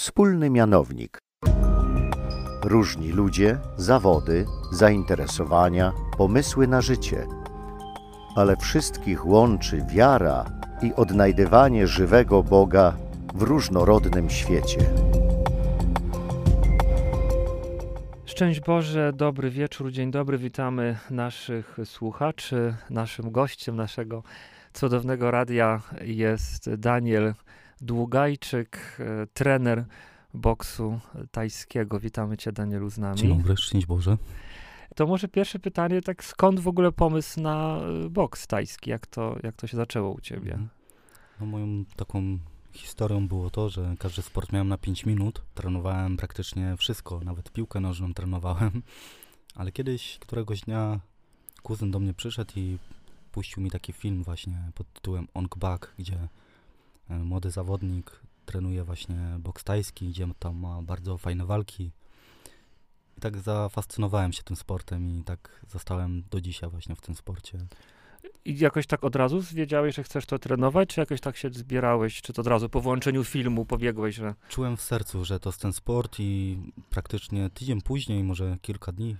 wspólny mianownik. Różni ludzie, zawody, zainteresowania, pomysły na życie. Ale wszystkich łączy wiara i odnajdywanie żywego Boga w różnorodnym świecie. Szczęść Boże, dobry wieczór, dzień dobry, witamy naszych słuchaczy. Naszym gościem naszego cudownego radia jest Daniel Długajczyk, e, trener boksu tajskiego. Witamy Cię, Danielu, z nami. Dzień dobry, szczęść Boże. To może pierwsze pytanie, tak skąd w ogóle pomysł na e, boks tajski? Jak to, jak to się zaczęło u Ciebie? Mhm. No moją taką historią było to, że każdy sport miałem na 5 minut. Trenowałem praktycznie wszystko, nawet piłkę nożną trenowałem. Ale kiedyś, któregoś dnia kuzyn do mnie przyszedł i puścił mi taki film właśnie pod tytułem Ong Bak, gdzie młody zawodnik trenuje właśnie boks tajski, gdzie tam ma bardzo fajne walki. I tak zafascynowałem się tym sportem i tak zostałem do dzisiaj właśnie w tym sporcie. I jakoś tak od razu wiedziałeś, że chcesz to trenować, czy jakoś tak się zbierałeś, czy to od razu po włączeniu filmu pobiegłeś, że... Czułem w sercu, że to jest ten sport i praktycznie tydzień później, może kilka dni,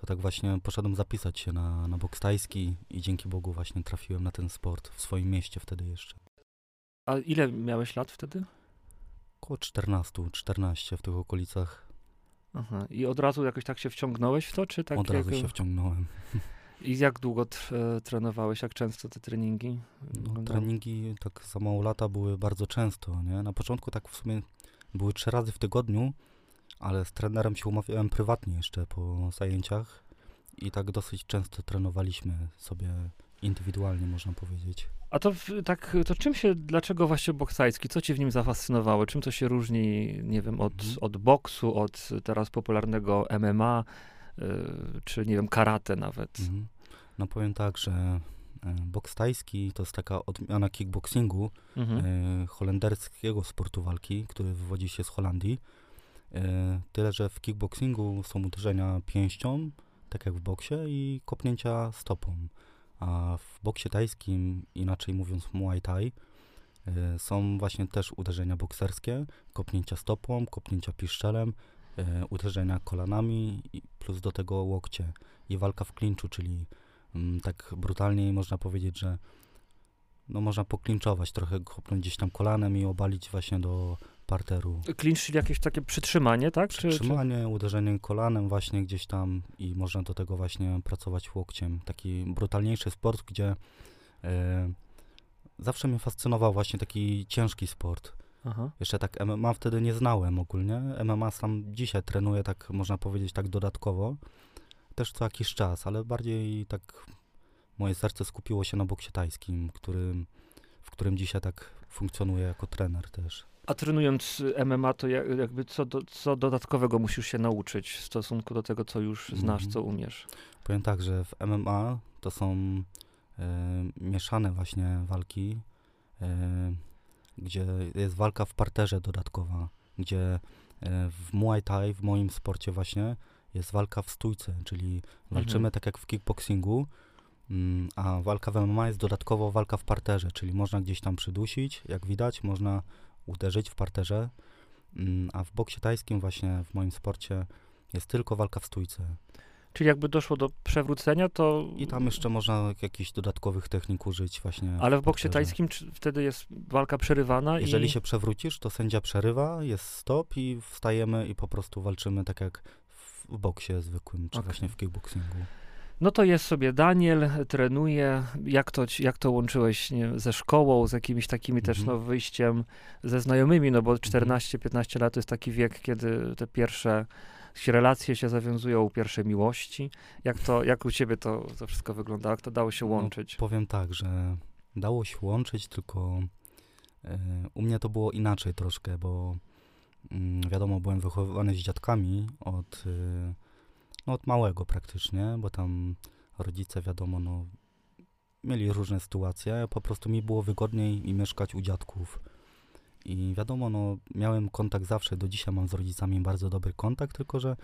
to tak właśnie poszedłem zapisać się na, na boks tajski i dzięki Bogu właśnie trafiłem na ten sport w swoim mieście wtedy jeszcze. A ile miałeś lat wtedy? Około 14, 14 w tych okolicach. Aha. I od razu jakoś tak się wciągnąłeś w to, czy tak? Od razu jak... się wciągnąłem. I jak długo tr- trenowałeś, jak często te treningi? No, treningi tak za mało lata były bardzo często, nie? Na początku tak w sumie były trzy razy w tygodniu, ale z trenerem się umawiałem prywatnie jeszcze po zajęciach i tak dosyć często trenowaliśmy sobie indywidualnie, można powiedzieć. A to w- tak, to czym się, dlaczego właśnie boks tajski? Co cię w nim zafascynowało? Czym to się różni, nie wiem, od, Mhm. od boksu, od teraz popularnego MMA, y, czy nie wiem, karate nawet? Mhm. No powiem tak, że e, boks tajski to jest taka odmiana kickboxingu, Mhm. e, holenderskiego sportu walki, który wywodzi się z Holandii. E, tyle, że w kickboxingu są uderzenia pięścią, tak jak w boksie, i kopnięcia stopą. A w boksie tajskim, inaczej mówiąc Muay Thai, e, są właśnie też uderzenia bokserskie, kopnięcia stopą, kopnięcia piszczelem, e, uderzenia kolanami, plus do tego łokcie. I walka w klinczu, czyli mm, tak brutalniej można powiedzieć, że no można poklinczować, trochę kopnąć gdzieś tam kolanem i obalić właśnie do parteru. Clinch, czyli jakieś takie przytrzymanie, tak? Czy, czy... Trzymanie, uderzenie kolanem właśnie gdzieś tam i można do tego właśnie pracować łokciem. Taki brutalniejszy sport, gdzie e, zawsze mnie fascynował właśnie taki ciężki sport. Aha. Jeszcze tak MMA wtedy nie znałem ogólnie. MMA sam dzisiaj trenuję tak, można powiedzieć, tak dodatkowo. Też co jakiś czas, ale bardziej tak moje serce skupiło się na boksie tajskim, którym, w którym dzisiaj tak funkcjonuję jako trener też. A trenując MMA, to jak, jakby co, do, co dodatkowego musisz się nauczyć w stosunku do tego, co już znasz, Mhm. co umiesz? Powiem tak, że w MMA to są e, mieszane właśnie walki, e, gdzie jest walka w parterze dodatkowa, gdzie e, w Muay Thai, w moim sporcie właśnie, jest walka w stójce, czyli walczymy Mhm. tak jak w kickboxingu, mm, a walka w MMA jest dodatkowo walka w parterze, czyli można gdzieś tam przydusić, jak widać, można uderzyć w parterze, mm, a w boksie tajskim właśnie, w moim sporcie, jest tylko walka w stójce. Czyli jakby doszło do przewrócenia, to... I tam jeszcze można jakichś dodatkowych technik użyć właśnie. Ale w boksie tajskim czy wtedy jest walka przerywana Jeżeli i... się przewrócisz, to sędzia przerywa, jest stop i wstajemy i po prostu walczymy tak jak w boksie zwykłym, czy Okej. właśnie w kickboxingu. No to jest sobie Daniel, trenuje. Jak to, jak to łączyłeś nie, ze szkołą, z jakimiś takimi też Mhm. no, wyjściem ze znajomymi, no bo 14-15 lat to jest taki wiek, kiedy te pierwsze relacje się zawiązują, pierwsze miłości. Jak to, jak u ciebie to, to wszystko wyglądało? Jak to dało się No, łączyć? Powiem tak, że dało się łączyć, tylko e, u mnie to było inaczej troszkę, bo mm, wiadomo, byłem wychowywany z dziadkami od, y, no, od małego praktycznie, bo tam rodzice, wiadomo, no, mieli różne sytuacje, po prostu mi było wygodniej i mieszkać u dziadków. I wiadomo, no, miałem kontakt zawsze, do dzisiaj mam z rodzicami bardzo dobry kontakt, tylko że,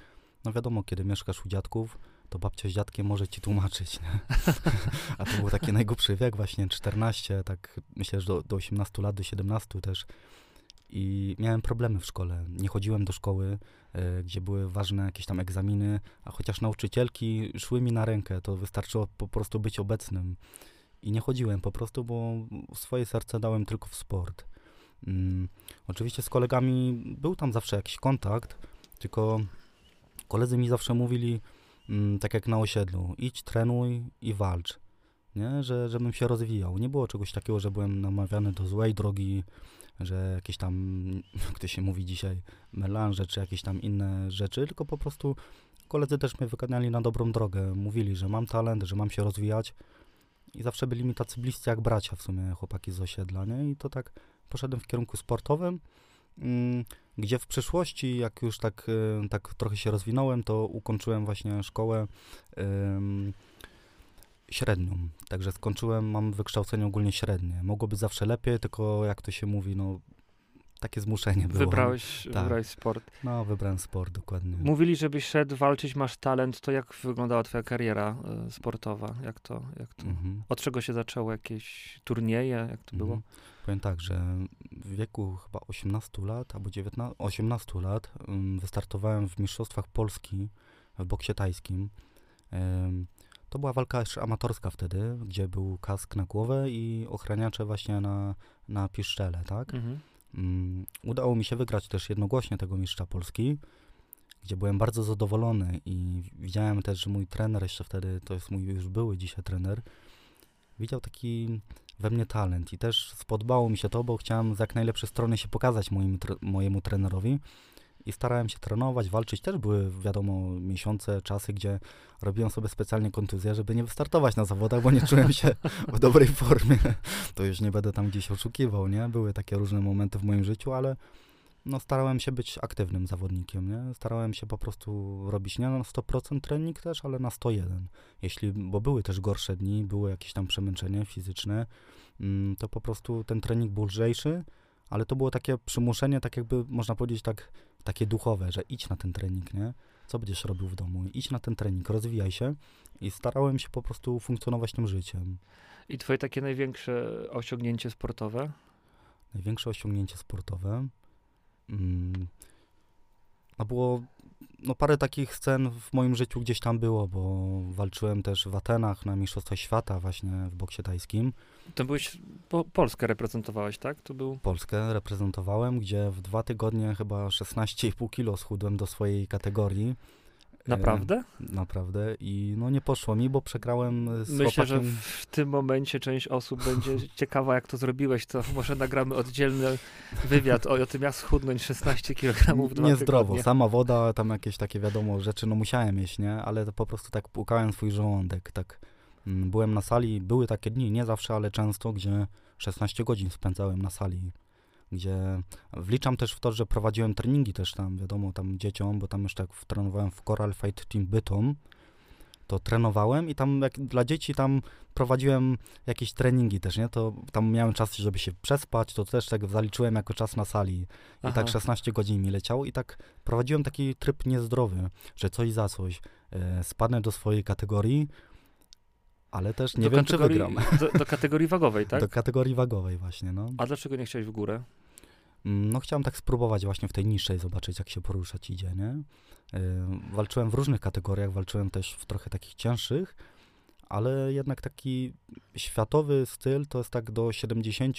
no wiadomo, kiedy mieszkasz u dziadków, to babcia z dziadkiem może ci tłumaczyć, nie? A to był taki najgłupszy wiek, właśnie 14, tak myślę, że do, do 18 lat, do 17 też. I miałem problemy w szkole. Nie chodziłem do szkoły, e, gdzie były ważne jakieś tam egzaminy, a chociaż nauczycielki szły mi na rękę, to wystarczyło po prostu być obecnym. I nie chodziłem po prostu, bo swoje serce dałem tylko w sport. Mm, oczywiście z kolegami był tam zawsze jakiś kontakt, tylko koledzy mi zawsze mówili, mm, tak jak na osiedlu, idź, trenuj i walcz, nie? Że, żebym się rozwijał. Nie było czegoś takiego, że byłem namawiany do złej drogi, że jakieś tam, jak to się mówi dzisiaj, melanże czy jakieś tam inne rzeczy, tylko po prostu koledzy też mnie wyganiali na dobrą drogę. Mówili, że mam talent, że mam się rozwijać i zawsze byli mi tacy bliscy jak bracia w sumie, chłopaki z osiedla, nie? I to tak poszedłem w kierunku sportowym, mm, gdzie w przyszłości, jak już tak, y, tak trochę się rozwinąłem, to ukończyłem właśnie szkołę średnią. Także skończyłem, mam wykształcenie ogólnie średnie. Mogłoby zawsze lepiej, tylko jak to się mówi, no takie zmuszenie było. Wybrałeś, tak. wybrałeś sport. No, wybrałem sport, dokładnie. Mówili, żebyś szedł walczyć, masz talent, to jak wyglądała twoja kariera y, sportowa? Jak to, jak to, mhm. Od czego się zaczęło? Jakieś turnieje? Jak to mhm. było? Powiem tak, że w wieku chyba 18 lat albo 19, 18 lat wystartowałem w Mistrzostwach Polski w boksie tajskim. To była walka jeszcze amatorska wtedy, gdzie był kask na głowę i ochraniacze właśnie na, na piszczele, tak? Mhm. Um, udało mi się wygrać też jednogłośnie tego mistrza Polski, gdzie byłem bardzo zadowolony i widziałem też, że mój trener jeszcze wtedy, to jest mój już były dzisiaj trener, widział taki we mnie talent i też spodobało mi się to, bo chciałem z jak najlepszej strony się pokazać moim, mojemu trenerowi i starałem się trenować, walczyć. Też były, wiadomo, miesiące, czasy, gdzie robiłem sobie specjalnie kontuzję, żeby nie wystartować na zawodach, bo nie czułem się w dobrej formie. To już nie będę tam gdzieś oszukiwał, nie? Były takie różne momenty w moim życiu, ale no, starałem się być aktywnym zawodnikiem, nie? Starałem się po prostu robić nie na 100% trening też, ale na 101. Jeśli, bo były też gorsze dni, było jakieś tam przemęczenie fizyczne, mm, to po prostu ten trening był lżejszy, ale to było takie przymuszenie, tak jakby można powiedzieć tak, takie duchowe, że idź na ten trening, nie? Co będziesz robił w domu? Idź na ten trening, rozwijaj się i starałem się po prostu funkcjonować tym życiem. I twoje takie największe osiągnięcie sportowe? Największe osiągnięcie sportowe? Mm, no było no parę takich scen w moim życiu gdzieś tam było, bo walczyłem też w Atenach na Mistrzostwach Świata właśnie w boksie tajskim. To byłeś, po, Polskę reprezentowałeś, tak? To był... Polskę reprezentowałem, gdzie w dwa tygodnie chyba 16,5 kilo schudłem do swojej kategorii. Naprawdę? E, naprawdę i no nie poszło mi, bo przegrałem z Myślę, chłopakiem. że w tym momencie część osób będzie ciekawa, jak to zrobiłeś, to może nagramy oddzielny wywiad o, o tym, jak schudnąć 16 kg w dwa Niezdrowo, tygodnie. sama woda, tam jakieś takie wiadomo rzeczy, no musiałem jeść, nie? Ale to po prostu tak płukałem swój żołądek, tak mm, byłem na sali, były takie dni, nie zawsze, ale często, gdzie 16 godzin spędzałem na sali gdzie wliczam też w to, że prowadziłem treningi też tam, wiadomo, tam dzieciom, bo tam już tak trenowałem w Coral Fight Team Bytom, to trenowałem i tam jak dla dzieci tam prowadziłem jakieś treningi też, nie? To tam miałem czas, żeby się przespać, to też tak zaliczyłem jako czas na sali. I Aha. tak 16 godzin mi leciało i tak prowadziłem taki tryb niezdrowy, że coś za coś. E, spadnę do swojej kategorii, ale też nie do wiem, czy wygram. Do, do, kategorii wagowej, tak? Do kategorii wagowej właśnie, no. A dlaczego nie chciałeś w górę? No chciałem tak spróbować właśnie w tej niższej, zobaczyć jak się poruszać idzie, nie? Yy, walczyłem w różnych kategoriach, walczyłem też w trochę takich cięższych, ale jednak taki światowy styl to jest tak do 70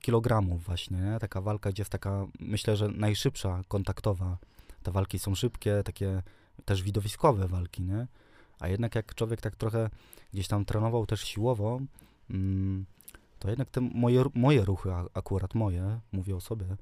kilogramów właśnie, nie? Taka walka, gdzie jest taka, myślę, że najszybsza, kontaktowa. Te walki są szybkie, takie też widowiskowe walki, nie? A jednak jak człowiek tak trochę gdzieś tam trenował też siłowo, mm, to jednak te moje, moje ruchy, akurat moje, mówię o sobie,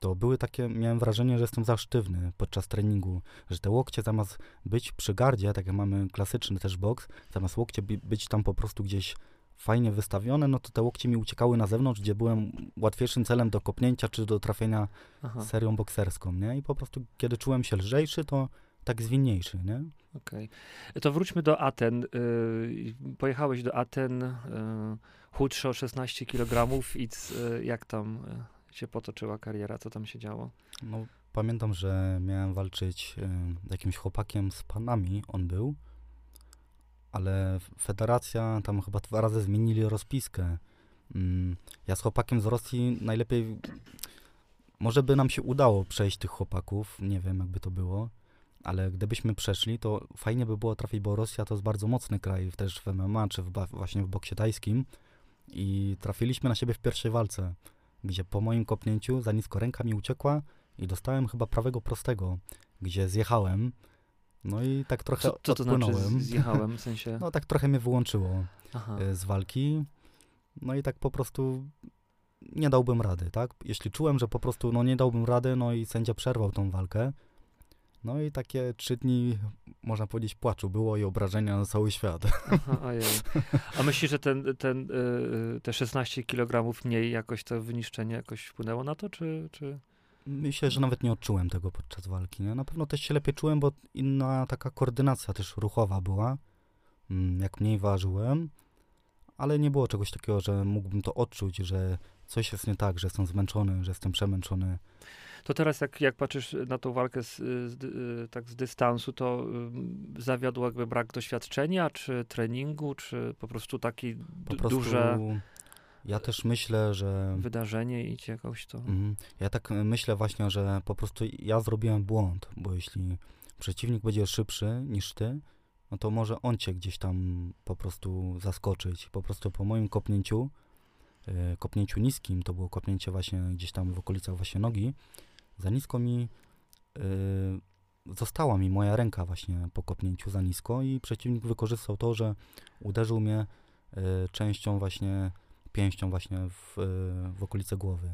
to były takie, miałem wrażenie, że jestem za sztywny podczas treningu, że te łokcie zamiast być przy gardzie, tak jak mamy klasyczny też boks, zamiast łokcie być tam po prostu gdzieś fajnie wystawione, no to te łokcie mi uciekały na zewnątrz, gdzie byłem łatwiejszym celem do kopnięcia czy do trafienia Aha. serią bokserską, nie? I po prostu kiedy czułem się lżejszy, to tak zwinniejszy, nie? Okej. Okay. To wróćmy do Aten. Yy, pojechałeś do Aten, yy, chudszy o 16 kg i jak tam y, się potoczyła kariera? Co tam się działo? No, pamiętam, że miałem walczyć y, jakimś chłopakiem z Panami, on był, ale federacja tam chyba dwa razy zmienili rozpiskę. Mm, ja z chłopakiem z Rosji najlepiej może by nam się udało przejść tych chłopaków, nie wiem jakby to było, ale gdybyśmy przeszli, to fajnie by było trafić, bo Rosja to jest bardzo mocny kraj, też w MMA, czy w, właśnie w boksie tajskim i trafiliśmy na siebie w pierwszej walce, gdzie po moim kopnięciu za nisko ręka mi uciekła i dostałem chyba prawego prostego, gdzie zjechałem, no i tak trochę Co, co to znaczy zjechałem, w sensie... No tak trochę mnie wyłączyło Aha. e, z walki. No i tak po prostu nie dałbym rady, tak? Jeśli czułem, że po prostu no nie dałbym rady, no i sędzia przerwał tą walkę. No i takie trzy dni, można powiedzieć, płaczu było i obrażenia na cały świat. Aha, ojej. A myślisz, że ten, ten, y, te 16 kg mniej jakoś to wyniszczenie jakoś wpłynęło na to, czy... czy... Myślę, że nawet nie odczułem tego podczas walki. Nie? Na pewno też się lepiej czułem, bo inna taka koordynacja też ruchowa była. Mm, Jak mniej ważyłem, ale nie było czegoś takiego, że mógłbym to odczuć, że coś jest nie tak, że jestem zmęczony, że jestem przemęczony. To teraz jak, jak patrzysz na tą walkę z, z, y, tak z dystansu, to y, zawiodł jakby brak doświadczenia, czy treningu, czy po prostu takie Po prostu duże ja też myślę, że wydarzenie i jakoś to... Mhm. Ja tak y, myślę właśnie, że po prostu ja zrobiłem błąd, bo jeśli przeciwnik będzie szybszy niż ty, no to może on cię gdzieś tam po prostu zaskoczyć. Po prostu po moim kopnięciu, kopnięciu niskim, to było kopnięcie właśnie gdzieś tam w okolicach właśnie nogi, za nisko mi y, została mi moja ręka właśnie po kopnięciu za nisko i przeciwnik wykorzystał to, że uderzył mnie y, częścią właśnie, pięścią właśnie w, y, w okolice głowy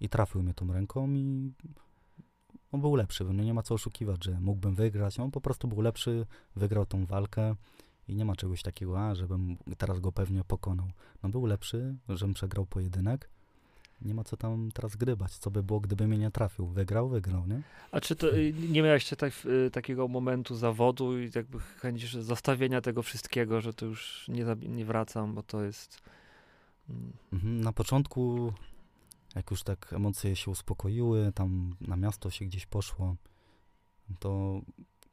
i trafił mnie tą ręką i on był lepszy, no nie ma co oszukiwać, że mógłbym wygrać, on po prostu był lepszy, wygrał tą walkę i nie ma czegoś takiego, a żebym teraz go pewnie pokonał. No był lepszy, żebym przegrał pojedynek, nie ma co tam teraz gdybać, co by było, gdyby mnie nie trafił. Wygrał, wygrał, nie? A czy to, y, nie miałeś jeszcze tak, y, takiego momentu zawodu i jakby chęci zostawienia tego wszystkiego, że to już nie, nie wracam, bo to jest... mm, Mhm, Na początku, jak już tak emocje się uspokoiły, tam na miasto się gdzieś poszło, to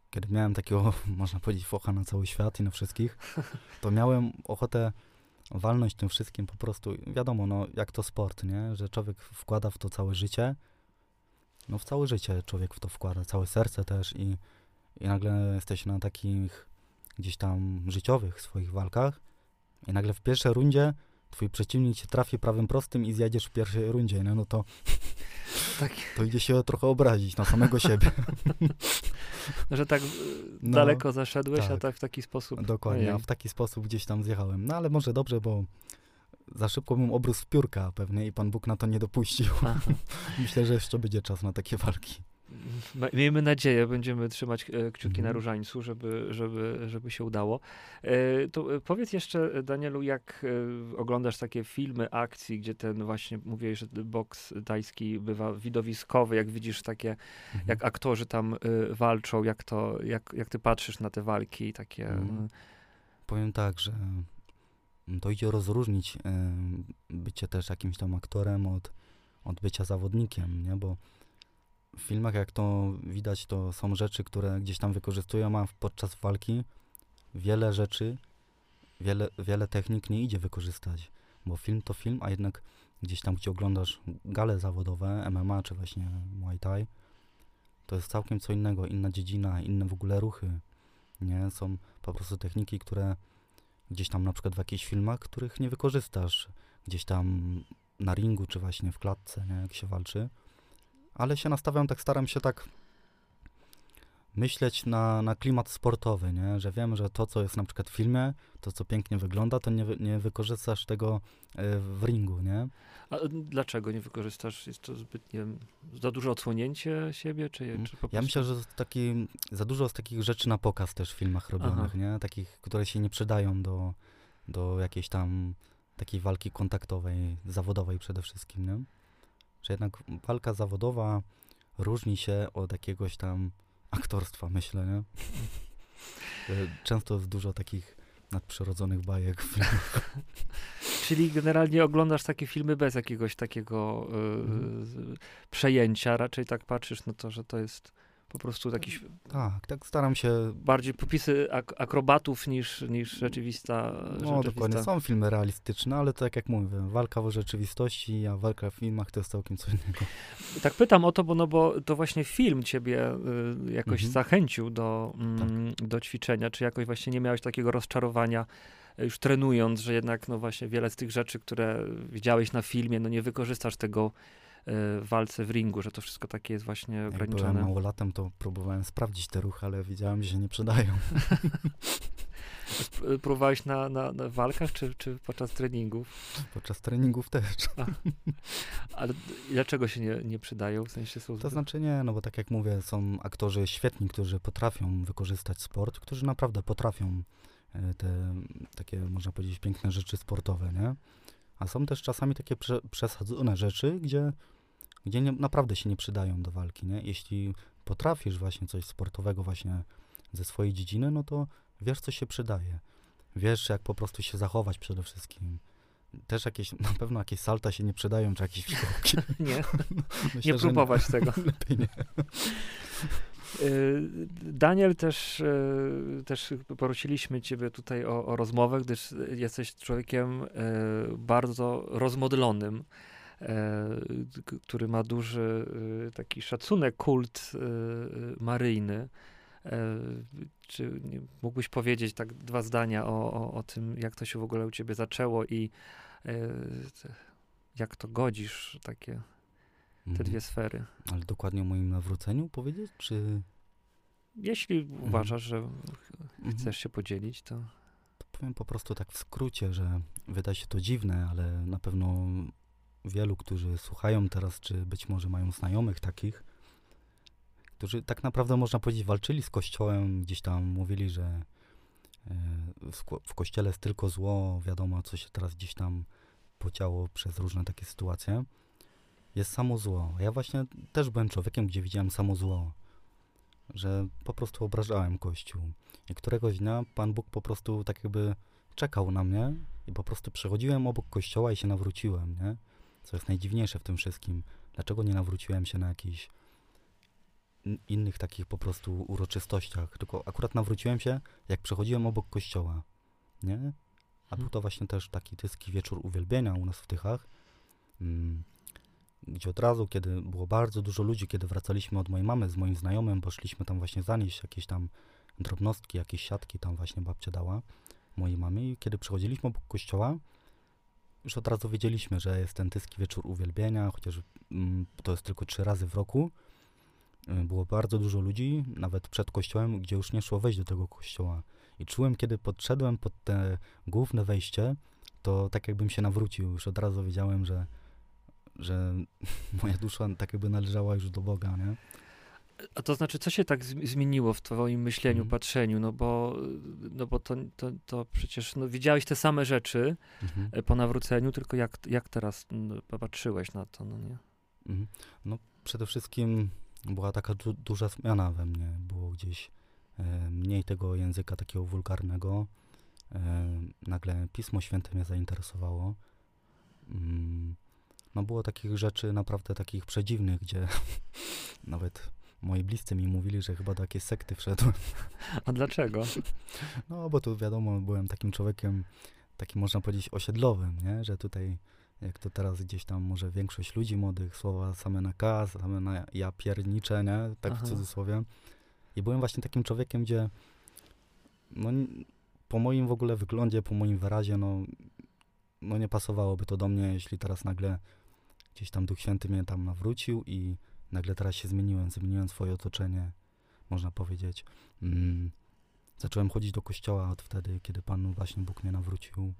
kiedy miałem takiego, można powiedzieć, focha na cały świat i na wszystkich, to miałem ochotę walnąć tym wszystkim po prostu. Wiadomo, no jak to sport, nie? Że człowiek wkłada w to całe życie. No w całe życie człowiek w to wkłada, całe serce też i, i nagle jesteś na takich gdzieś tam życiowych swoich walkach i nagle w pierwszej rundzie twój przeciwnik cię trafi prawym prostym i zjedziesz w pierwszej rundzie, nie? no to, Tak, to idzie się trochę obrazić na samego siebie. że tak y, No, daleko zaszedłeś, a tak. tak w taki sposób... Dokładnie, Ojej. w taki sposób gdzieś tam zjechałem. No ale może dobrze, bo za szybko bym obrósł w piórka pewnie i Pan Bóg na to nie dopuścił. Myślę, że jeszcze będzie czas na takie walki. Miejmy nadzieję, będziemy trzymać e, kciuki na Mhm. różańcu, żeby, żeby, żeby się udało. E, To e, powiedz jeszcze, Danielu, jak oglądasz takie filmy akcji, gdzie ten właśnie, mówiłeś, że boks tajski bywa widowiskowy, jak widzisz takie, Mhm. jak aktorzy tam walczą, jak to, jak, jak ty patrzysz na te walki takie... E, Powiem tak, że to idzie rozróżnić bycie też jakimś tam aktorem od, od bycia zawodnikiem, nie? Bo filmach, jak to widać, to są rzeczy, które gdzieś tam wykorzystują, a podczas walki wiele rzeczy, wiele, wiele technik nie idzie wykorzystać, bo film to film, a jednak gdzieś tam, gdzie oglądasz gale zawodowe, MMA czy właśnie Muay Thai, to jest całkiem co innego, inna dziedzina, inne w ogóle ruchy, nie? Są po prostu techniki, które gdzieś tam na przykład w jakichś filmach, których nie wykorzystasz gdzieś tam na ringu, czy właśnie w klatce, nie? jak się walczy. Ale się nastawiam, tak staram się tak myśleć na, na klimat sportowy, nie? że wiem, że to, co jest na przykład w filmie, to, co pięknie wygląda, to nie, nie wykorzystasz tego e, w ringu, nie? A dlaczego nie wykorzystasz? Jest to zbyt, nie wiem, za duże odsłonięcie siebie, czy, Mm, czy po Ja prostu... myślę, że jest taki, za dużo z takich rzeczy na pokaz też w filmach robionych, Aha. nie? Takich, które się nie przydają do, do jakiejś tam takiej walki kontaktowej, zawodowej przede wszystkim, nie? Że jednak walka zawodowa różni się od jakiegoś tam aktorstwa, myślę, nie? Często jest dużo takich nadprzyrodzonych bajek. Czyli generalnie oglądasz takie filmy bez jakiegoś takiego y, Mhm. przejęcia, raczej tak patrzysz na to, że to jest po prostu jakiś Tak, tak staram się. bardziej popisy ak akrobatów niż, niż rzeczywista. No rzeczywista. dokładnie, są filmy realistyczne, ale tak jak mówię, walka w rzeczywistości, a walka w filmach to jest całkiem co innego. Tak pytam o to, bo, no bo to właśnie film ciebie y, jakoś Mhm. zachęcił do, mm, do ćwiczenia. Czy jakoś właśnie nie miałeś takiego rozczarowania y, już trenując, że jednak no właśnie wiele z tych rzeczy, które widziałeś na filmie, no nie wykorzystasz tego walce w ringu, że to wszystko takie jest właśnie Jak byłem ograniczone. małolatem, to próbowałem sprawdzić te ruchy, ale widziałem, że się nie przydają. Próbowałeś na, na, na walkach czy, czy podczas treningów? Podczas treningów też. Ale d- dlaczego się nie, nie przydają? W sensie są To znaczy nie, no bo tak jak mówię, są aktorzy świetni, którzy potrafią wykorzystać sport, którzy naprawdę potrafią e, te takie, można powiedzieć, piękne rzeczy sportowe, nie? A są też czasami takie prze, przesadzone rzeczy, gdzie, gdzie nie, naprawdę się nie przydają do walki, nie? Jeśli potrafisz właśnie coś sportowego właśnie ze swojej dziedziny, no to wiesz, co się przydaje. Wiesz, jak po prostu się zachować przede wszystkim. Też jakieś, na pewno jakieś salta się nie przydają, czy jakieś fikołki. nie, Myślę, nie próbować tego. Lepiej nie. Y, Daniel, też, y, też prosiliśmy Ciebie tutaj o, o rozmowę, gdyż jesteś człowiekiem y, bardzo rozmodlonym, który ma duży taki szacunek, kult maryjny. Czy mógłbyś powiedzieć tak dwa zdania o, o, o tym, jak to się w ogóle u Ciebie zaczęło i jak to godzisz, takie te Mhm. dwie sfery? Ale dokładnie o moim nawróceniu powiedzieć, czy... Jeśli uważasz, że Mhm. chcesz się podzielić, to To powiem po prostu tak w skrócie, że wyda się to dziwne, ale na pewno wielu, którzy słuchają teraz, czy być może mają znajomych takich, którzy tak naprawdę można powiedzieć walczyli z Kościołem, gdzieś tam mówili, że e, w, ko- w Kościele jest tylko zło, wiadomo co się teraz gdzieś tam podziało przez różne takie sytuacje. Jest samo zło. Ja właśnie też byłem człowiekiem, gdzie widziałem samo zło, że po prostu obrażałem Kościół. I któregoś dnia Pan Bóg po prostu tak jakby czekał na mnie i po prostu przechodziłem obok kościoła i się nawróciłem, nie? Co jest najdziwniejsze w tym wszystkim. Dlaczego nie nawróciłem się na jakichś in- innych takich po prostu uroczystościach, tylko akurat nawróciłem się, jak przechodziłem obok kościoła, nie? A był to właśnie też taki tyski wieczór uwielbienia u nas w Tychach, mm, gdzie od razu, kiedy było bardzo dużo ludzi, kiedy wracaliśmy od mojej mamy z moim znajomym, bo szliśmy tam właśnie zanieść jakieś tam drobnostki, jakieś siatki tam właśnie babcia dała mojej mamie i kiedy przechodziliśmy obok kościoła, już od razu wiedzieliśmy, że jest ten tyski wieczór uwielbienia, chociaż mm, to jest tylko trzy razy w roku. Y, Było bardzo dużo ludzi, nawet przed kościołem, gdzie już nie szło wejść do tego kościoła. I czułem, kiedy podszedłem pod te główne wejście, to tak jakbym się nawrócił. Już od razu wiedziałem, że, że moja dusza tak jakby należała już do Boga, nie? A to znaczy, co się tak zmi- zmieniło w twoim myśleniu, Mhm. patrzeniu? No bo, no bo to, to, to przecież no, widziałeś te same rzeczy Mhm. e, po nawróceniu, tylko jak, jak teraz patrzyłeś na to, no nie? Mhm. No, przede wszystkim była taka du- duża zmiana we mnie. Było gdzieś e, mniej tego języka takiego wulgarnego. E, nagle Pismo Święte mnie zainteresowało. Mm, no, było takich rzeczy naprawdę takich przedziwnych, gdzie nawet moi bliscy mi mówili, że chyba do jakiejś sekty wszedłem. A dlaczego? No, bo tu wiadomo, byłem takim człowiekiem, takim można powiedzieć osiedlowym, nie? Że tutaj, jak to teraz gdzieś tam może większość ludzi młodych, słowa same na K, same na ja pierniczę, nie? Tak Aha. w cudzysłowie. I byłem właśnie takim człowiekiem, gdzie no, po moim w ogóle wyglądzie, po moim wyrazie, no, no nie pasowałoby to do mnie, jeśli teraz nagle gdzieś tam Duch Święty mnie tam nawrócił i nagle teraz się zmieniłem, zmieniłem swoje otoczenie, można powiedzieć. Mm, zacząłem chodzić do kościoła od wtedy, kiedy Pan właśnie Bóg mnie nawrócił.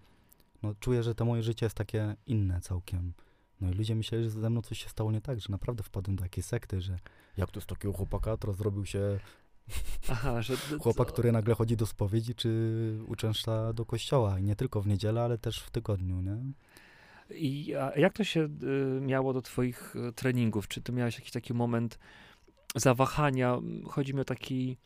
No, czuję, że to moje życie jest takie inne całkiem. No i ludzie myśleli, że ze mną coś się stało nie tak, że naprawdę wpadłem do jakiejś sekty, że jak to z takiego chłopaka teraz zrobił się Aha, że... chłopak, który nagle chodzi do spowiedzi, czy uczęszcza do kościoła. I nie tylko w niedzielę, ale też w tygodniu, nie? I jak to się y, miało do twoich y, treningów? Czy ty miałeś jakiś taki moment zawahania? Chodzi mi o taki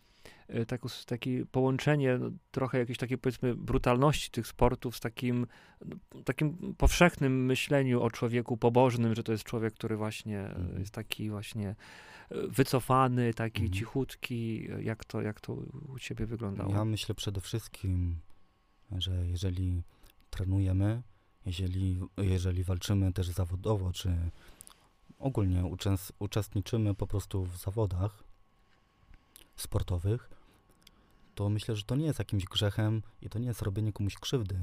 y, taką, s- takie połączenie, no, trochę jakiejś takiej powiedzmy brutalności tych sportów z takim, no, takim powszechnym myśleniu o człowieku pobożnym, że to jest człowiek, który właśnie Mhm. jest taki właśnie wycofany, taki Mhm. cichutki. Jak to, jak to u ciebie wyglądało? Ja myślę przede wszystkim, że jeżeli trenujemy, jeżeli, jeżeli walczymy też zawodowo, czy ogólnie uczestniczymy po prostu w zawodach sportowych, to myślę, że to nie jest jakimś grzechem i to nie jest robienie komuś krzywdy.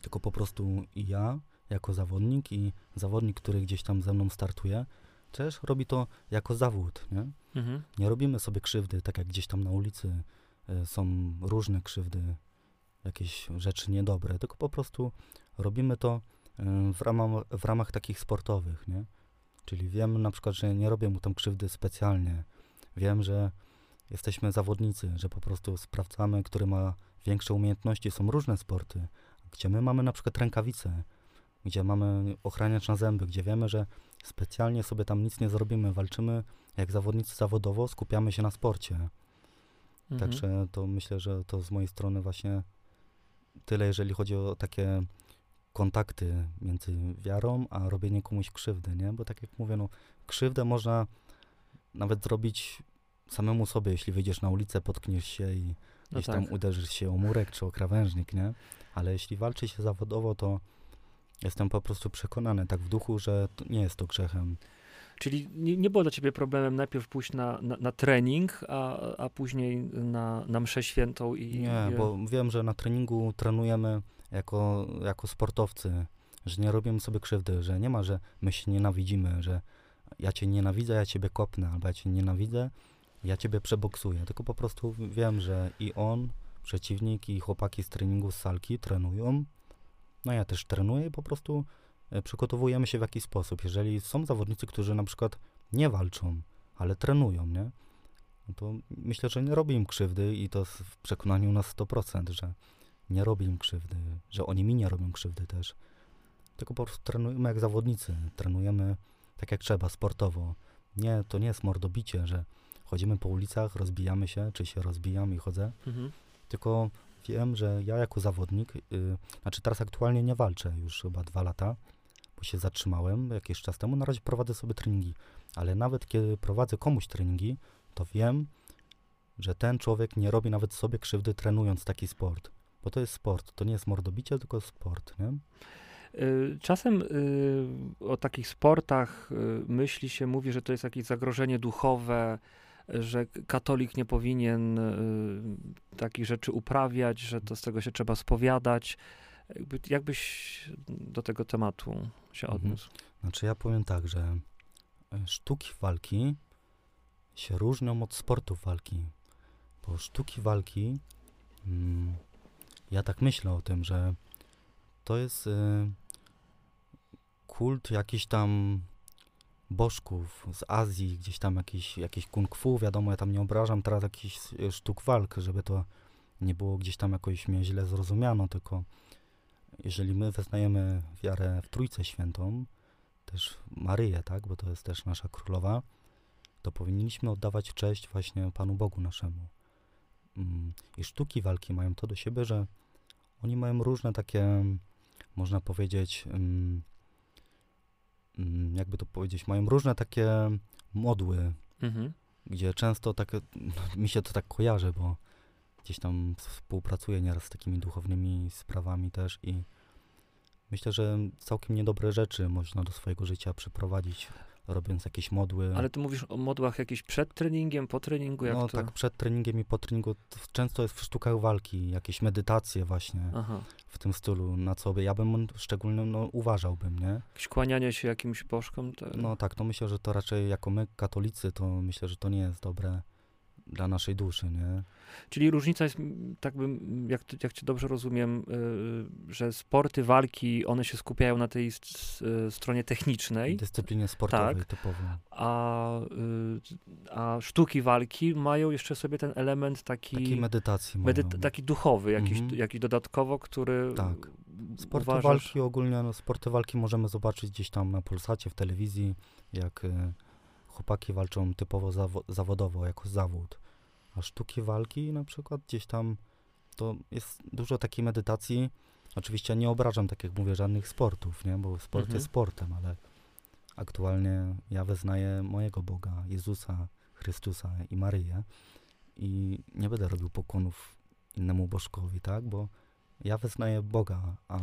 Tylko po prostu ja, jako zawodnik, i zawodnik, który gdzieś tam ze mną startuje, też robi to jako zawód, nie? Mhm. Nie robimy sobie krzywdy, tak jak gdzieś tam na ulicy y, są różne krzywdy, jakieś rzeczy niedobre, tylko po prostu robimy to w ramach, w ramach takich sportowych, nie? Czyli wiem na przykład, że nie robię mu tam krzywdy specjalnie. Wiem, że jesteśmy zawodnicy, że po prostu sprawdzamy, który ma większe umiejętności. Są różne sporty, gdzie my mamy na przykład rękawice, gdzie mamy ochraniacz na zęby, gdzie wiemy, że specjalnie sobie tam nic nie zrobimy, walczymy jak zawodnicy zawodowo skupiamy się na sporcie. Mhm. Także to myślę, że to z mojej strony właśnie tyle, jeżeli chodzi o takie kontakty między wiarą, a robienie komuś krzywdy, nie? Bo tak jak mówię, no, krzywdę można nawet zrobić samemu sobie, jeśli wyjdziesz na ulicę, potkniesz się i No gdzieś tak. tam uderzysz się o murek czy o krawężnik, nie? Ale jeśli walczy się zawodowo, to jestem po prostu przekonany tak w duchu, że nie jest to grzechem. Czyli nie, nie było dla ciebie problemem najpierw pójść na, na, na trening, a, a później na, na mszę świętą i... Nie, i- bo wiem, że na treningu trenujemy jako, jako sportowcy, że nie robimy sobie krzywdy, że nie ma, że my się nienawidzimy, że ja cię nienawidzę, ja ciebie kopnę, albo ja cię nienawidzę, ja ciebie przeboksuję. Tylko po prostu wiem, że i on, przeciwnik, i chłopaki z treningu z salki trenują. No ja też trenuję i po prostu e, przygotowujemy się w jakiś sposób. Jeżeli są zawodnicy, którzy na przykład nie walczą, ale trenują, nie? No to myślę, że nie robi im krzywdy i to w przekonaniu na 100%, że nie robi im krzywdy, że oni mi nie robią krzywdy też. Tylko po prostu trenujemy jak zawodnicy, trenujemy tak jak trzeba, sportowo. Nie, to nie jest mordobicie, że chodzimy po ulicach, rozbijamy się, czy się rozbijam i chodzę, Mhm. tylko wiem, że ja jako zawodnik, y, znaczy teraz aktualnie nie walczę już chyba dwa lata, bo się zatrzymałem jakiś czas temu, na razie prowadzę sobie treningi, ale nawet kiedy prowadzę komuś treningi, to wiem, że ten człowiek nie robi nawet sobie krzywdy trenując taki sport, bo to jest sport, to nie jest mordobicie, tylko sport, nie? Y, Czasem y, o takich sportach y, myśli się, mówi, że to jest jakieś zagrożenie duchowe, że katolik nie powinien takich rzeczy uprawiać, że to z tego się trzeba spowiadać. Jakby, jakbyś do tego tematu się Mhm. odniósł? Znaczy ja powiem tak, że e, sztuki walki się różnią od sportów walki. Bo sztuki walki, mm, ja tak myślę o tym, że to jest e, kult jakichś tam bożków z Azji, gdzieś tam jakiś, jakiś kung fu, wiadomo, ja tam nie obrażam teraz jakichś e, sztuk walk, żeby to nie było gdzieś tam jakoś mnie źle zrozumiano, tylko jeżeli my wyznajemy wiarę w Trójcę Świętą, też Maryję, tak, bo to jest też nasza królowa, to powinniśmy oddawać cześć właśnie Panu Bogu naszemu. I sztuki walki mają to do siebie, że oni mają różne takie, można powiedzieć, jakby to powiedzieć, mają różne takie modły, Mhm. gdzie często tak, mi się to tak kojarzy, bo gdzieś tam współpracuję nieraz z takimi duchownymi sprawami też i myślę, że całkiem niedobre rzeczy można do swojego życia przyprowadzić, robiąc jakieś modły. Ale ty mówisz o modłach jakiś przed treningiem, po treningu, jak no to? tak przed treningiem i po treningu to często jest w sztukach walki, jakieś medytacje właśnie Aha. w tym stylu, na co by ja bym szczególnie no, uważałbym, nie? Jakieś kłanianie się jakimś bożkom? To... No tak, to myślę, że to raczej jako my katolicy, to myślę, że to nie jest dobre dla naszej duszy, nie? Czyli różnica jest, tak bym, jak, jak cię dobrze rozumiem, y, że sporty walki, one się skupiają na tej y, stronie technicznej, Dyscyplinie sportowej Tak. typowo. a, y, a sztuki walki mają jeszcze sobie ten element taki, Takiej medytacji mają. medy- taki duchowy, jakiś, Mhm. jakiś dodatkowo, który Tak. Sporty uważasz... walki ogólnie, no, sporty walki możemy zobaczyć gdzieś tam na Polsacie, w telewizji, jak e, chłopaki walczą typowo zawo- zawodowo, jako zawód. A sztuki walki na przykład gdzieś tam to jest dużo takiej medytacji. Oczywiście nie obrażam, tak jak mówię, żadnych sportów, nie? Bo sport Mhm. jest sportem, ale aktualnie ja wyznaję mojego Boga, Jezusa, Chrystusa i Maryję i nie będę robił pokłonów innemu bożkowi, tak? Bo ja wyznaję Boga, a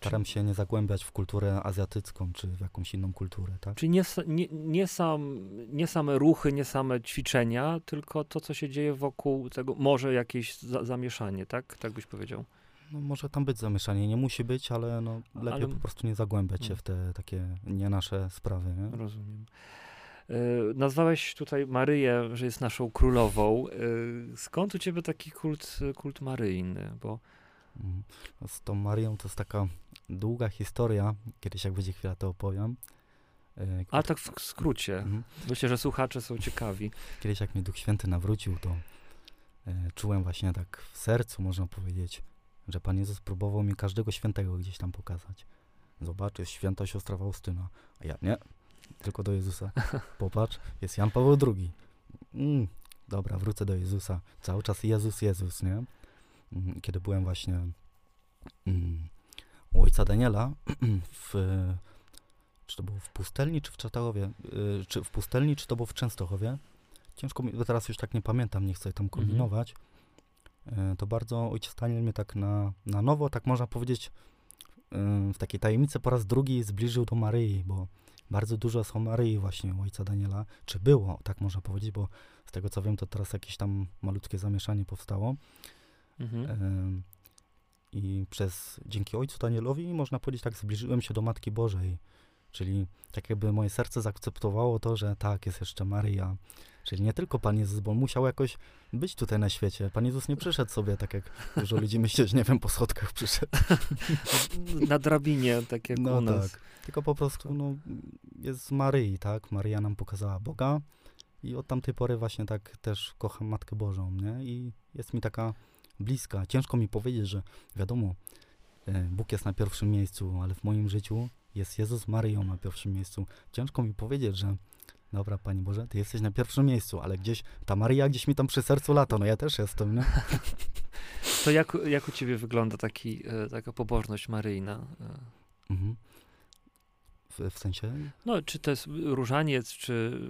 staram się nie zagłębiać w kulturę azjatycką czy w jakąś inną kulturę, tak? Czyli nie, nie, nie, sam, nie same ruchy, nie same ćwiczenia, tylko to, co się dzieje wokół tego, może jakieś za, zamieszanie, tak? Tak byś powiedział. No może tam być zamieszanie, nie musi być, ale no lepiej Ale- po prostu nie zagłębiać się Mm. w te takie nie nasze sprawy, nie? Rozumiem. E, Nazwałeś tutaj Maryję, że jest naszą królową. E, Skąd u ciebie taki kult, kult maryjny? Bo Mhm. No Z tą Marią to jest taka długa historia, kiedyś jak będzie chwila to opowiem. E, A tak w skrócie. Mhm. Myślę, że słuchacze są ciekawi. Kiedyś jak mnie Duch Święty nawrócił, to e, czułem właśnie tak w sercu, można powiedzieć, że Pan Jezus próbował mi każdego świętego gdzieś tam pokazać. Zobacz, jest święta siostra Faustyna. A ja nie, tylko do Jezusa. Popatrz, jest Jan Paweł II. Mm, dobra, wrócę do Jezusa. Cały czas Jezus, Jezus, nie? Mm, Kiedy byłem właśnie mm, u ojca Daniela w czy to było w Pustelni, czy w Czatałowie, y, czy w Pustelni, czy to było w Częstochowie. Ciężko mi, bo teraz już tak nie pamiętam, nie chcę tam kombinować. Y, To bardzo ojciec Daniel mnie tak na, na nowo, tak można powiedzieć, y, w takiej tajemnicy po raz drugi zbliżył do Maryi, bo bardzo dużo są Maryi właśnie u ojca Daniela, czy było, tak można powiedzieć, bo z tego co wiem, to teraz jakieś tam malutkie zamieszanie powstało. Mhm. I przez, dzięki ojcu Danielowi, można powiedzieć tak, zbliżyłem się do Matki Bożej. Czyli tak jakby moje serce zaakceptowało to, że tak, jest jeszcze Maryja. Czyli nie tylko Pan Jezus, bo musiał jakoś być tutaj na świecie. Pan Jezus nie przyszedł sobie, tak jak dużo ludzi myśli, że nie wiem, po schodkach przyszedł. Na drabinie, tak jak No u nas. tak. Tylko po prostu no, jest z Maryi, tak? Maryja nam pokazała Boga i od tamtej pory właśnie tak też kocham Matkę Bożą, nie? I jest mi taka bliska. Ciężko mi powiedzieć, że wiadomo, e, Bóg jest na pierwszym miejscu, ale w moim życiu jest Jezus Maryją na pierwszym miejscu. Ciężko mi powiedzieć, że dobra, Panie Boże, Ty jesteś na pierwszym miejscu, ale gdzieś ta Maryja gdzieś mi tam przy sercu lata, no ja też jestem, nie? To jak, jak u ciebie wygląda taki, e, taka pobożność maryjna? E, Mhm. W, w sensie? No, czy to jest różaniec, czy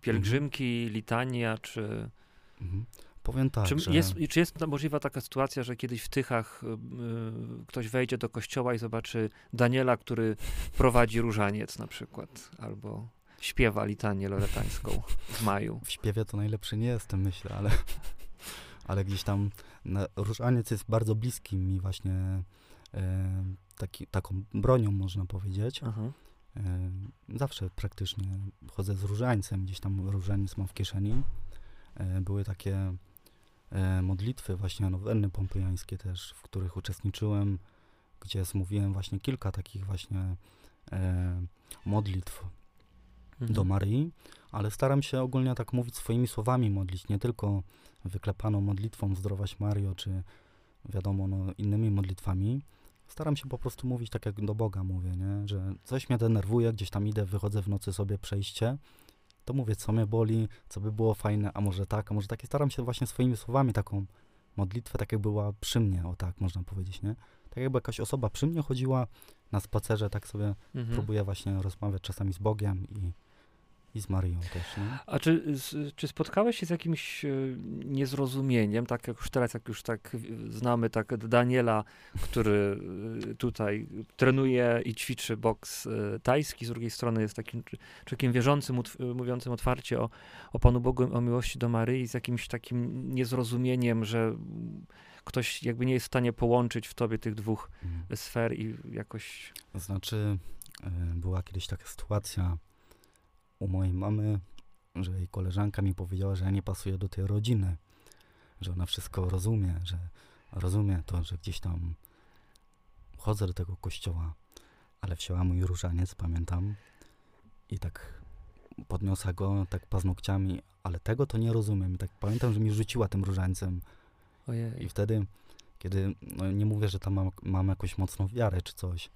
pielgrzymki, litania, czy... Mhm. Powiem tak, czy, że... jest, czy jest możliwa taka sytuacja, że kiedyś w Tychach y, y, ktoś wejdzie do kościoła i zobaczy Daniela, który prowadzi różaniec na przykład, albo śpiewa litanię loretańską w maju. W śpiewie to najlepszy nie jestem, myślę, ale, ale gdzieś tam na, różaniec jest bardzo bliski mi właśnie e, taki, taką bronią, można powiedzieć. Aha. E, zawsze praktycznie chodzę z różańcem, gdzieś tam różaniec mam w kieszeni. E, były takie modlitwy, właśnie nowenny pompejańskie też, w których uczestniczyłem, gdzie zmówiłem właśnie kilka takich właśnie e, modlitw Mhm. do Maryi, ale staram się ogólnie tak mówić swoimi słowami modlić, nie tylko wyklepaną modlitwą Zdrowaś Mario, czy wiadomo, no, innymi modlitwami. Staram się po prostu mówić tak, jak do Boga mówię, nie? że coś mnie denerwuje, gdzieś tam idę, wychodzę w nocy sobie przejście, to mówię, co mnie boli, co by było fajne, a może tak, a może tak. I staram się właśnie swoimi słowami taką modlitwę, tak jak była przy mnie, o tak można powiedzieć, nie? Tak jakby jakaś osoba przy mnie chodziła na spacerze, tak sobie Mhm. próbuję właśnie rozmawiać czasami z Bogiem i, i z Marią też, nie? A czy, czy spotkałeś się z jakimś e, niezrozumieniem, tak jak już teraz, jak już tak znamy tak Daniela, który e, tutaj trenuje i ćwiczy boks e, tajski, z drugiej strony jest takim cz- człowiekiem wierzącym, mówiącym otwarcie o, o Panu Bogu, o miłości do Maryi, z jakimś takim niezrozumieniem, że ktoś jakby nie jest w stanie połączyć w tobie tych dwóch Mm. sfer i jakoś... Znaczy, była kiedyś taka sytuacja u mojej mamy, że jej koleżanka mi powiedziała, że ja nie pasuję do tej rodziny, że ona wszystko rozumie, że rozumie to, że gdzieś tam chodzę do tego kościoła, ale wzięła mój różaniec, pamiętam, i tak podniosła go tak paznokciami, ale tego to nie rozumiem. I tak pamiętam, że mi rzuciła tym różańcem i Ojej. wtedy, kiedy, no nie mówię, że tam mam, mam jakąś mocną wiarę czy coś,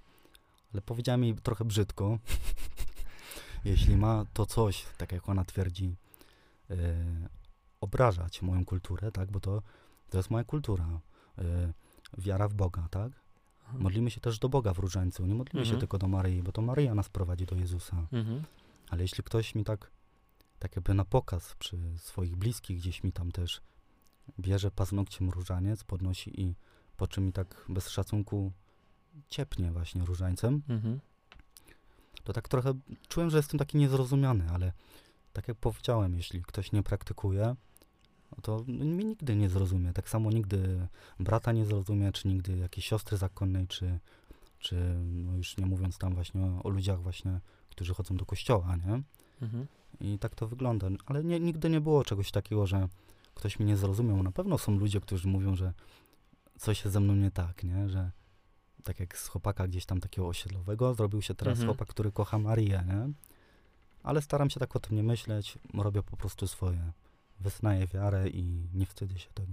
ale powiedziała mi trochę brzydko, jeśli ma to coś, tak jak ona twierdzi, e, obrażać moją kulturę, tak, bo to, to jest moja kultura. Y, wiara w Boga, tak? Mhm. Modlimy się też do Boga w różańcu, nie modlimy Mhm. się tylko do Maryi, bo to Maryja nas prowadzi do Jezusa. Mhm. Ale jeśli ktoś mi tak, tak jakby na pokaz przy swoich bliskich gdzieś mi tam też bierze paznokciem różaniec, podnosi i po czym mi tak bez szacunku ciepnie właśnie różańcem, Mhm. To tak trochę czułem, że jestem taki niezrozumiany, ale tak jak powiedziałem, jeśli ktoś nie praktykuje, no to mnie nigdy nie zrozumie. Tak samo nigdy brata nie zrozumie, czy nigdy jakiejś siostry zakonnej, czy, czy no już nie mówiąc tam właśnie o, o ludziach właśnie, którzy chodzą do kościoła, nie? Mhm. I tak to wygląda. Ale nie, nigdy nie było czegoś takiego, że ktoś mnie nie zrozumiał. Na pewno są ludzie, którzy mówią, że coś jest ze mną nie tak, nie? Że tak jak z chłopaka gdzieś tam takiego osiedlowego, zrobił się teraz Mhm. chłopak, który kocha Marię, nie? Ale staram się tak o tym nie myśleć, robię po prostu swoje. Wyznaję wiarę i nie wstydzę się tego.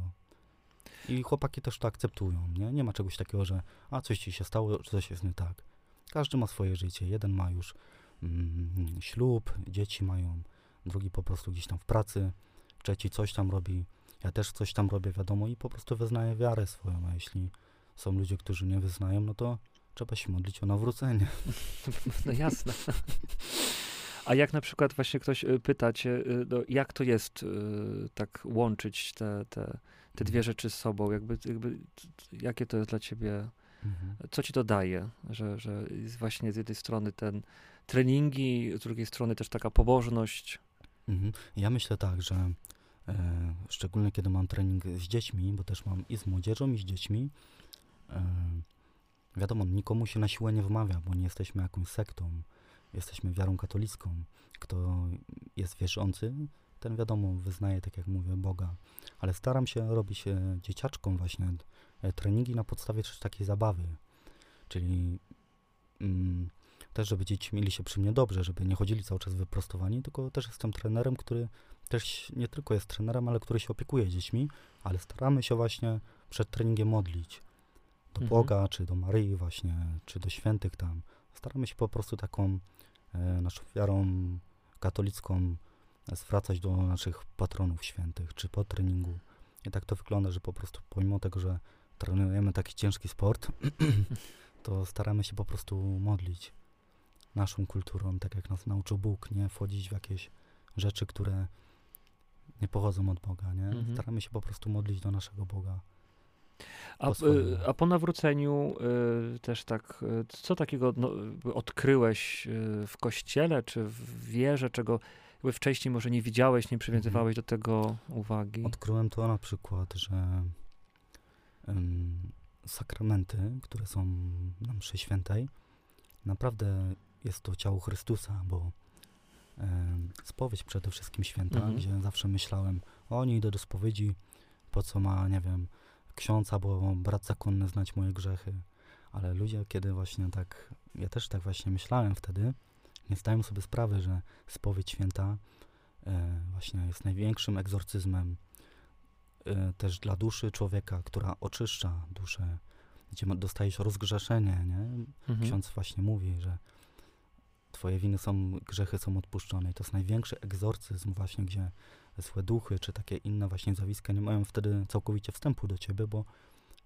I chłopaki też to akceptują, nie? Nie ma czegoś takiego, że a coś ci się stało, coś jest nie tak. Każdy ma swoje życie. Jeden ma już mm, ślub, dzieci mają, drugi po prostu gdzieś tam w pracy, trzeci coś tam robi, ja też coś tam robię, wiadomo, i po prostu wyznaję wiarę swoją, a jeśli są ludzie, którzy nie wyznają, no to trzeba się modlić o nawrócenie. No jasne. A jak na przykład właśnie ktoś y, pyta cię, y, no, jak to jest y, tak łączyć te, te, te dwie rzeczy z sobą? Jakby, jakby, jakie to jest dla ciebie, Mhm. co ci to daje? Że, że jest właśnie z jednej strony ten treningi, z drugiej strony też taka pobożność. Mhm. Ja myślę tak, że e, szczególnie kiedy mam trening z dziećmi, bo też mam i z młodzieżą, i z dziećmi, wiadomo, nikomu się na siłę nie wmawia, bo nie jesteśmy jakąś sektą, jesteśmy wiarą katolicką. Kto jest wierzący, ten wiadomo, wyznaje, tak jak mówię, Boga. Ale staram się robić e, dzieciaczkom właśnie e, treningi na podstawie takiej zabawy. Czyli mm, też, żeby dzieci mieli się przy mnie dobrze, żeby nie chodzili cały czas wyprostowani, tylko też jestem trenerem, który też nie tylko jest trenerem, ale który się opiekuje dziećmi, ale staramy się właśnie przed treningiem modlić do Mhm. Boga, czy do Maryi właśnie, czy do świętych tam. Staramy się po prostu taką e, naszą wiarą katolicką zwracać do naszych patronów świętych, czy po treningu. I tak to wygląda, że po prostu pomimo tego, że trenujemy taki ciężki sport, to staramy się po prostu modlić naszą kulturą, tak jak nas nauczył Bóg, nie wchodzić w jakieś rzeczy, które nie pochodzą od Boga, nie? Mhm. Staramy się po prostu modlić do naszego Boga. A, Po y, a po nawróceniu y, też tak, y, co takiego no, odkryłeś w kościele, czy w wierze, czego wcześniej może nie widziałeś, nie przywiązywałeś do tego uwagi? Odkryłem to na przykład, że sakramenty, które są na mszy świętej, naprawdę jest to ciało Chrystusa, bo spowiedź przede wszystkim święta, Mhm. gdzie zawsze myślałem, o nie idę do spowiedzi, po co ma, nie wiem, ksiądz albo brat zakonny znać moje grzechy. Ale ludzie, kiedy właśnie tak, ja też tak właśnie myślałem wtedy, nie zdają sobie sprawy, że spowiedź święta e, właśnie jest największym egzorcyzmem e, też dla duszy człowieka, która oczyszcza duszę, gdzie dostajesz rozgrzeszenie, nie? Mhm. Ksiądz właśnie mówi, że twoje winy są, grzechy są odpuszczone i to jest największy egzorcyzm właśnie, gdzie złe duchy, czy takie inne właśnie zjawiska nie mają wtedy całkowicie wstępu do ciebie, bo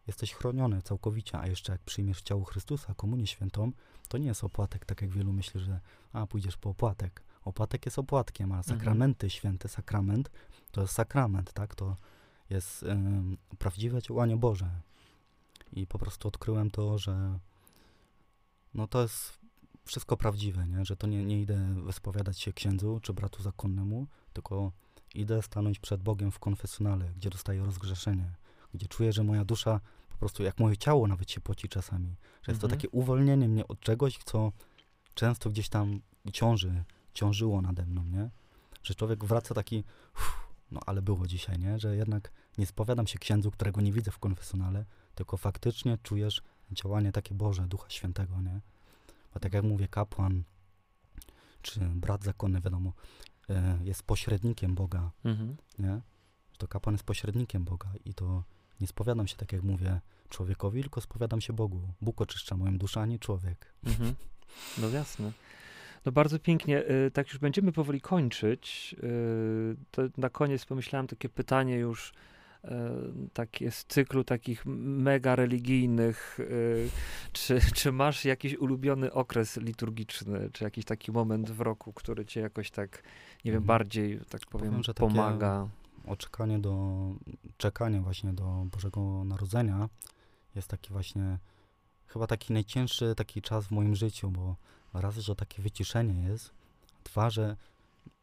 jesteś chroniony całkowicie, a jeszcze jak przyjmiesz ciało Chrystusa, komunię świętą, to nie jest opłatek, tak jak wielu myśli, że a, pójdziesz po opłatek. Opłatek jest opłatkiem, a sakramenty, święty sakrament, to jest sakrament, tak? To jest ym, prawdziwe działanie Boże. I po prostu odkryłem to, że no to jest wszystko prawdziwe, nie? Że to nie, nie idę wyspowiadać się księdzu czy bratu zakonnemu, tylko idę stanąć przed Bogiem w konfesjonale, gdzie dostaję rozgrzeszenie, gdzie czuję, że moja dusza po prostu, jak moje ciało nawet się poci czasami, że jest to Mhm. takie uwolnienie mnie od czegoś, co często gdzieś tam ciąży, ciążyło nade mną, nie? Że człowiek wraca taki, uff, no ale było dzisiaj, nie? Że jednak nie spowiadam się księdzu, którego nie widzę w konfesjonale, tylko faktycznie czujesz działanie takie Boże, Ducha Świętego, nie? Bo tak jak mówię, kapłan czy brat zakonny, wiadomo, jest pośrednikiem Boga, Mhm. nie? Że to kapłan jest pośrednikiem Boga i to nie spowiadam się, tak jak mówię, człowiekowi, tylko spowiadam się Bogu. Bóg oczyszcza moją duszę, a nie człowiek. Mhm. No jasne. No bardzo pięknie. Y, Tak już będziemy powoli kończyć. y, To na koniec pomyślałem takie pytanie już y, takie z cyklu takich mega religijnych. y, Czy, czy masz jakiś ulubiony okres liturgiczny, czy jakiś taki moment w roku, który cię jakoś tak, nie wiem, Mhm. bardziej, tak powiem, Powiem, pomaga? Oczekanie do, czekanie właśnie do Bożego Narodzenia jest taki właśnie, chyba taki najcięższy taki czas w moim życiu, bo raz, że takie wyciszenie jest, dwa, że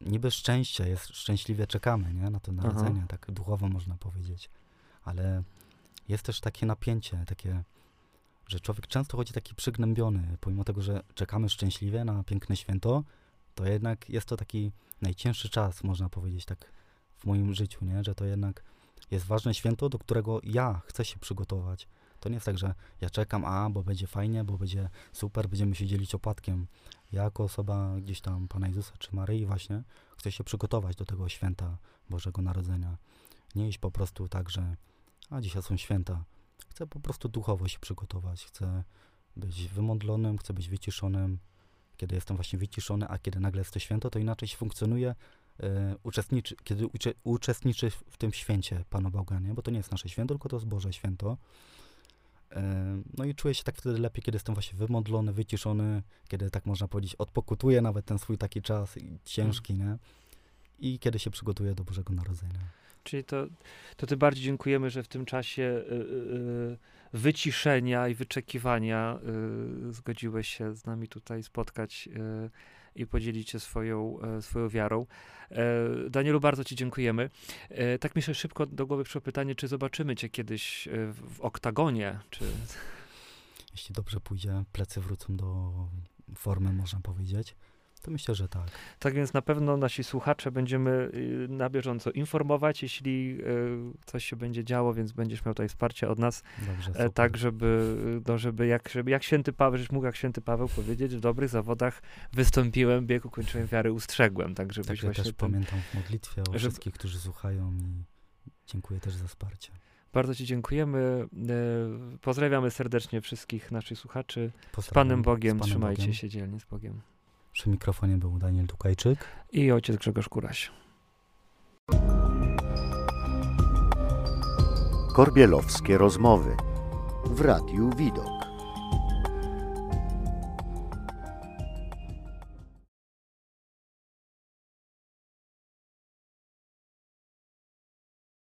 niby szczęście jest, szczęśliwie czekamy, nie, na to narodzenie, tak duchowo można powiedzieć, ale jest też takie napięcie, takie, że człowiek często chodzi taki przygnębiony, pomimo tego, że czekamy szczęśliwie na piękne święto, to jednak jest to taki najcięższy czas, można powiedzieć, tak w moim życiu, nie? że to jednak jest ważne święto, do którego ja chcę się przygotować. To nie jest tak, że ja czekam, a bo będzie fajnie, bo będzie super, będziemy się dzielić opłatkiem. Ja jako osoba gdzieś tam Pana Jezusa czy Maryi właśnie chcę się przygotować do tego święta Bożego Narodzenia. Nie iść po prostu tak, że a dzisiaj są święta. Chcę po prostu duchowo się przygotować. Chcę być wymodlonym, chcę być wyciszonym. Kiedy jestem właśnie wyciszony, a kiedy nagle jest to święto, to inaczej się funkcjonuje e, uczestniczy, kiedy ucze, uczestniczy w tym święcie Pana Boga, nie? bo to nie jest nasze święto, tylko to jest Boże święto. E, No i czuję się tak wtedy lepiej, kiedy jestem właśnie wymodlony, wyciszony, kiedy tak można powiedzieć, odpokutuję nawet ten swój taki czas ciężki, nie? I kiedy się przygotuję do Bożego Narodzenia. Czyli to, to ty bardziej dziękujemy, że w tym czasie y, y, y, wyciszenia i wyczekiwania zgodziłeś się z nami tutaj spotkać i podzielić się swoją, swoją wiarą. E, Danielu, bardzo ci dziękujemy. E, Tak mi się szybko do głowy przyszło pytanie, czy zobaczymy cię kiedyś w oktagonie, czy... Jeśli dobrze pójdzie, plecy wrócą do formy, można powiedzieć, to myślę, że tak. Tak więc na pewno nasi słuchacze będziemy y, na bieżąco informować, jeśli y, coś się będzie działo, więc będziesz miał tutaj wsparcie od nas. Dobrze, E, tak, żeby, no, żeby, jak, żeby jak święty Paweł, żebyś mógł jak święty Paweł powiedzieć, w dobrych zawodach wystąpiłem, bieg ukończyłem, wiary ustrzegłem, tak żebyś Tak, ja też tym, pamiętam w modlitwie o żeby- wszystkich, którzy słuchają i dziękuję też za wsparcie. Bardzo ci dziękujemy. E, pozdrawiamy serdecznie wszystkich naszych słuchaczy. Z Pozdrawiam. Panem Bogiem, Z Panem trzymajcie Bogiem. się dzielnie z Bogiem. Przy mikrofonie był Daniel Dukajczyk. I ojciec Grzegorz Kuraś. Korbielowskie rozmowy w Radiu Widok.